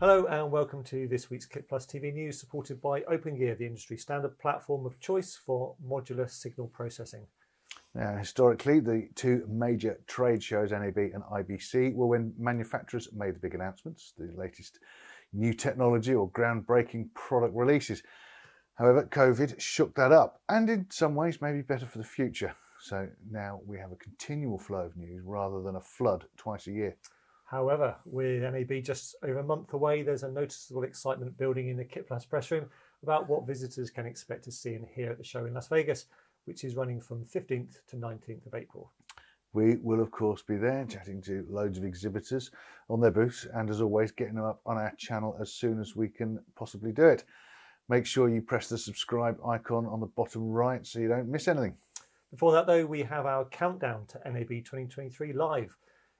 Hello and welcome to this week's KitPlus TV news supported by OpenGear, the industry standard platform of choice for modular signal processing. Now, historically, the two major trade shows, NAB and IBC, were when manufacturers made the big announcements, the latest new technology or groundbreaking product releases. However, COVID shook that up and in some ways maybe better for the future. So now we have a continual flow of news rather than a flood twice a year. However, with NAB just over a month away, there's a noticeable excitement building in the Kit Plus press room about what visitors can expect to see and hear at the show in Las Vegas, which is running from 15th to 19th of April. We will, of course, be there chatting to loads of exhibitors on their booths and, as always, getting them up on our channel as soon as we can possibly do it. Make sure you press the subscribe icon on the bottom right so you don't miss anything. Before that, though, we have our countdown to NAB 2023 live.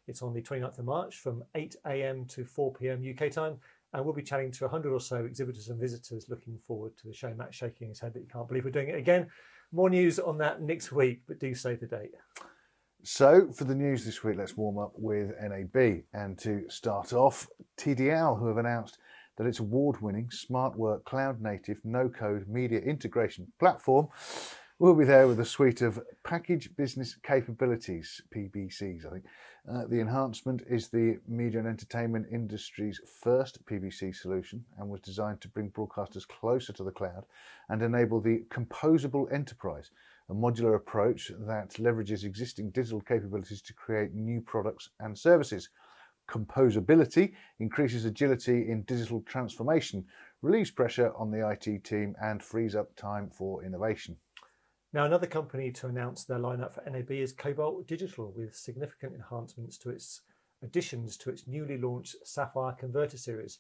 It's on the 29th of March from 8 a.m. to 4 p.m. UK time, and we'll be chatting to 100 or so exhibitors and visitors looking forward to the show. Matt shaking his head that he can't believe we're doing it again. More news on that next week, but do save the date. So, for the news this week, let's warm up with NAB. And to start off, Tedial, who have announced that its award winning smart work cloud native no code media integration platform will be there with a suite of package business capabilities, PBCs, I think. Uh, the enhancement is the media and entertainment industry's first PBC solution and was designed to bring broadcasters closer to the cloud and enable the composable enterprise, a modular approach that leverages existing digital capabilities to create new products and services. Composability increases agility in digital transformation, relieves pressure on the IT team, and frees up time for innovation. Now, another company to announce their lineup for NAB is Cobalt Digital, with significant enhancements to its additions to its newly launched Sapphire Converter series.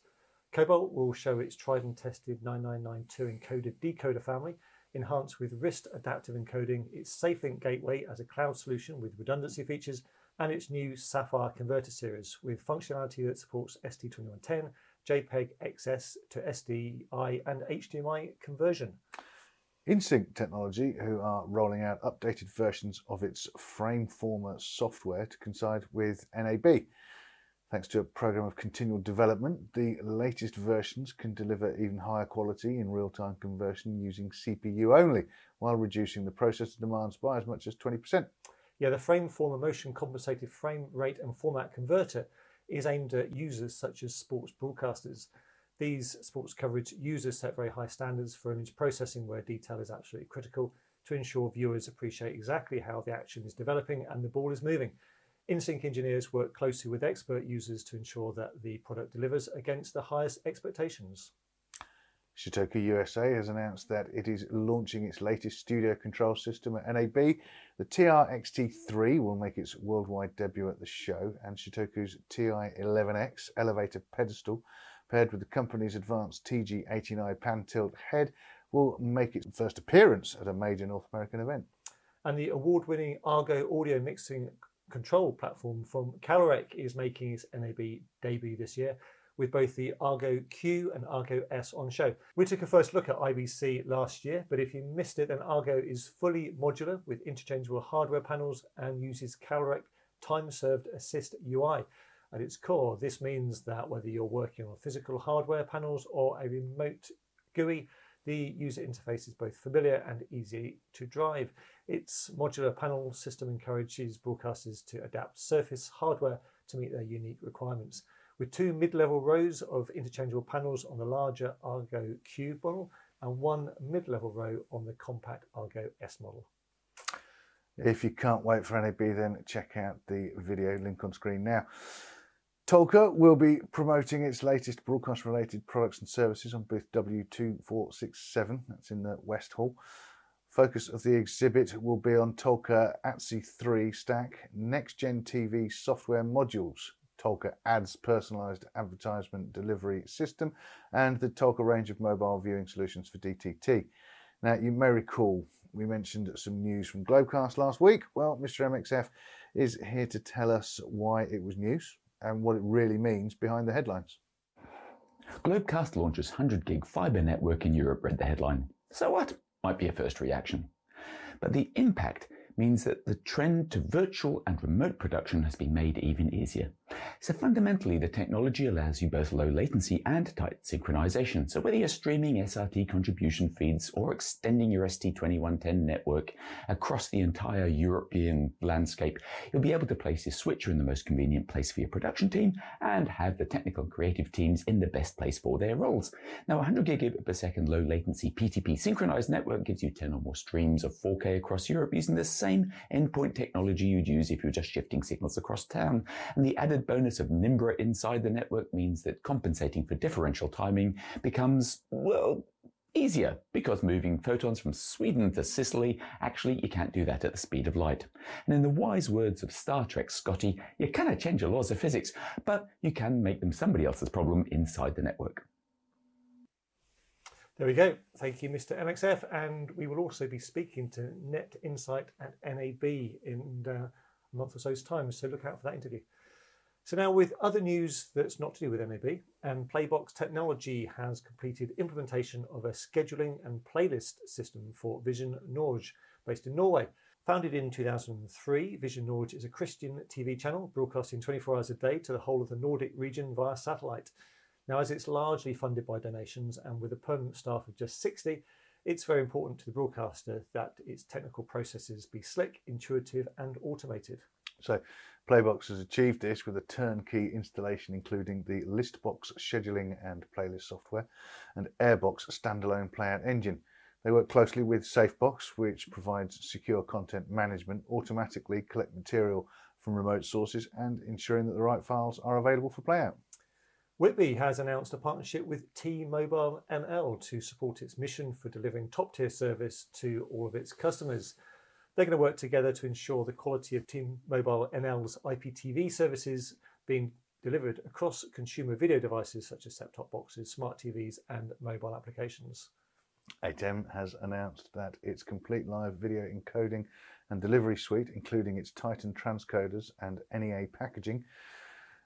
Cobalt will show its tried and tested 9992 encoded decoder family, enhanced with RIST adaptive encoding, its SafeLink gateway as a cloud solution with redundancy features, and its new Sapphire Converter series with functionality that supports ST2110, JPEG XS to SDI, and HDMI conversion. InSync Technology, who are rolling out updated versions of its Frameformer software to coincide with NAB. Thanks to a program of continual development, the latest versions can deliver even higher quality in real time conversion using CPU only, while reducing the processor demands by as much as 20%. Yeah, the Frameformer motion compensated frame rate and format converter is aimed at users such as sports broadcasters. These sports coverage users set very high standards for image processing where detail is absolutely critical to ensure viewers appreciate exactly how the action is developing and the ball is moving. InSync engineers work closely with expert users to ensure that the product delivers against the highest expectations. Shotoku USA has announced that it is launching its latest studio control system at NAB. The TR-XT3 will make its worldwide debut at the show, and Shotoku's TI-11X elevator pedestal paired with the company's advanced TG89 pan tilt head, will make its first appearance at a major North American event. And the award winning Argo audio mixing control platform from Calrec is making its NAB debut this year with both the Argo Q and Argo S on show. We took a first look at IBC last year, but if you missed it, then Argo is fully modular with interchangeable hardware panels and uses Calrec time served assist UI. At its core, this means that whether you're working on physical hardware panels or a remote GUI, the user interface is both familiar and easy to drive. Its modular panel system encourages broadcasters to adapt surface hardware to meet their unique requirements. With two mid level rows of interchangeable panels on the larger Argo Q model and one mid level row on the compact Argo S model. If you can't wait for NAB, then check out the video link on screen now. Tolka will be promoting its latest broadcast related products and services on booth W2467, that's in the West Hall. Focus of the exhibit will be on Tolka ATSC 3 stack, next gen TV software modules, Tolka Ads personalized advertisement delivery system, and the Tolka range of mobile viewing solutions for DTT. Now, you may recall we mentioned some news from Globecast last week. Well, Mr. MXF is here to tell us why it was news, and what it really means behind the headlines. Globecast launches 100 gig fibre network in Europe, read the headline. So what? Might be a first reaction. But the impact means that the trend to virtual and remote production has been made even easier. So fundamentally, the technology allows you both low latency and tight synchronization. So whether you're streaming SRT contribution feeds or extending your ST2110 network across the entire European landscape, you'll be able to place your switcher in the most convenient place for your production team and have the technical and creative teams in the best place for their roles. Now, 100 gigabit per second low latency PTP synchronized network gives you 10 or more streams of 4K across Europe using the same endpoint technology you'd use if you're just shifting signals across town. And the added bonus of Nimbra inside the network means that compensating for differential timing becomes, well, easier because moving photons from Sweden to Sicily, actually, you can't do that at the speed of light. And in the wise words of Star Trek Scotty, you cannot change the laws of physics, but you can make them somebody else's problem inside the network. There we go. Thank you, Mr. MXF. And we will also be speaking to Net Insight at NAB in uh, a month or so's time. So look out for that interview. So now with other news that's not to do with NAB, and um, Playbox Technology has completed implementation of a scheduling and playlist system for Visjon Norge, based in Norway. Founded in 2003, Visjon Norge is a Christian TV channel broadcasting 24 hours a day to the whole of the Nordic region via satellite. Now, as it's largely funded by donations and with a permanent staff of just 60, it's very important to the broadcaster that its technical processes be slick, intuitive, and automated. So, Playbox has achieved this with a turnkey installation including the Listbox scheduling and playlist software and Airbox standalone playout engine. They work closely with SafeBox, which provides secure content management, automatically collect material from remote sources, and ensuring that the right files are available for playout. Witbe has announced a partnership with T-Mobile NL to support its mission for delivering top-tier service to all of its customers. They're going to work together to ensure the quality of Team Mobile NL's IPTV services being delivered across consumer video devices such as set-top boxes, smart TVs, and mobile applications. Ateme has announced that its complete live video encoding and delivery suite, including its Titan transcoders and NEA packaging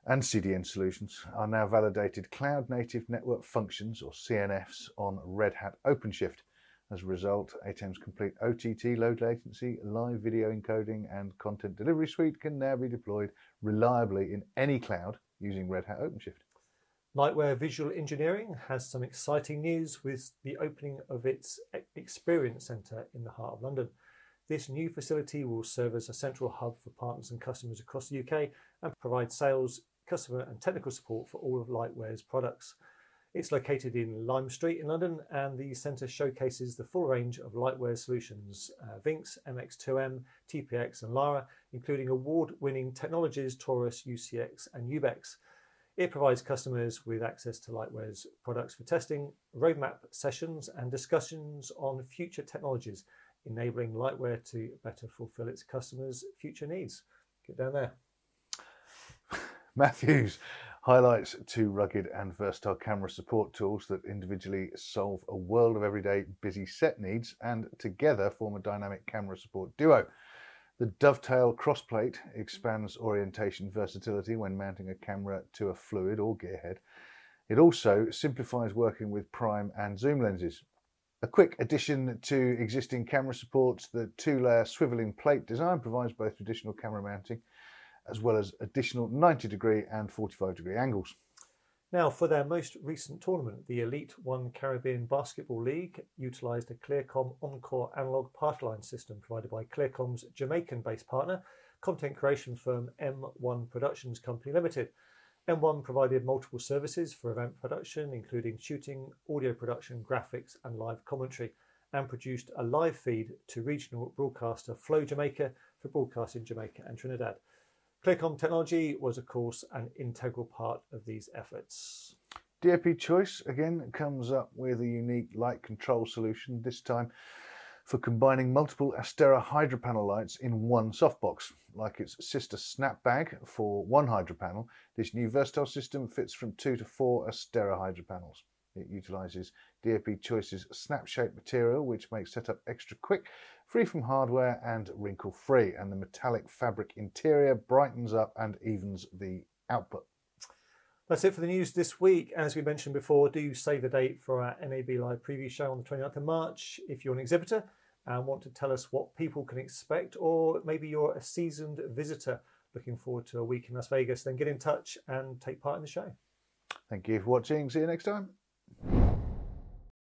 and CDN solutions, are now validated cloud native network functions or CNFs on Red Hat OpenShift. As a result, Ateme's complete OTT low latency, live video encoding, and content delivery suite can now be deployed reliably in any cloud using Red Hat OpenShift. Lightware Visual Engineering has some exciting news with the opening of its Experience Centre in the heart of London. This new facility will serve as a central hub for partners and customers across the UK and provide sales, customer, and technical support for all of Lightware's products. It's located in Lime Street in London, and the centre showcases the full range of Lightware solutions uh, Vinx, MX2M, TPX, and Lara, including award winning technologies Taurus, UCX, and Ubex. It provides customers with access to Lightware's products for testing, roadmap sessions, and discussions on future technologies, enabling Lightware to better fulfill its customers' future needs. Get down there. Matthews highlights two rugged and versatile camera support tools that individually solve a world of everyday busy set needs and together form a dynamic camera support duo. The dovetail crossplate expands orientation versatility when mounting a camera to a fluid or gearhead. It also simplifies working with prime and zoom lenses. A quick addition to existing camera supports, the two-layer swiveling plate design provides both traditional camera mounting as well as additional 90 degree and 45 degree angles. Now, for their most recent tournament, the Elite One Caribbean Basketball League utilised a Clearcom Encore analog party line system provided by Clearcom's Jamaican based partner, content creation firm M1 Productions Company Limited. M1 provided multiple services for event production, including shooting, audio production, graphics, and live commentary, and produced a live feed to regional broadcaster Flow Jamaica for broadcast in Jamaica and Trinidad. Clearcom technology was, of course, an integral part of these efforts. DoPchoice again comes up with a unique light control solution, this time for combining multiple Astera Hydra panel lights in one softbox. Like its sister Snapbag for one Hydra panel, this new versatile system fits from two to four Astera Hydra panels. It utilizes DoPchoice's snap shape material, which makes setup extra quick, free from hardware and wrinkle free. And the metallic fabric interior brightens up and evens the output. That's it for the news this week. As we mentioned before, do save the date for our NAB Live preview show on the 29th of March if you're an exhibitor and want to tell us what people can expect, or maybe you're a seasoned visitor looking forward to a week in Las Vegas, then get in touch and take part in the show. Thank you for watching. See you next time.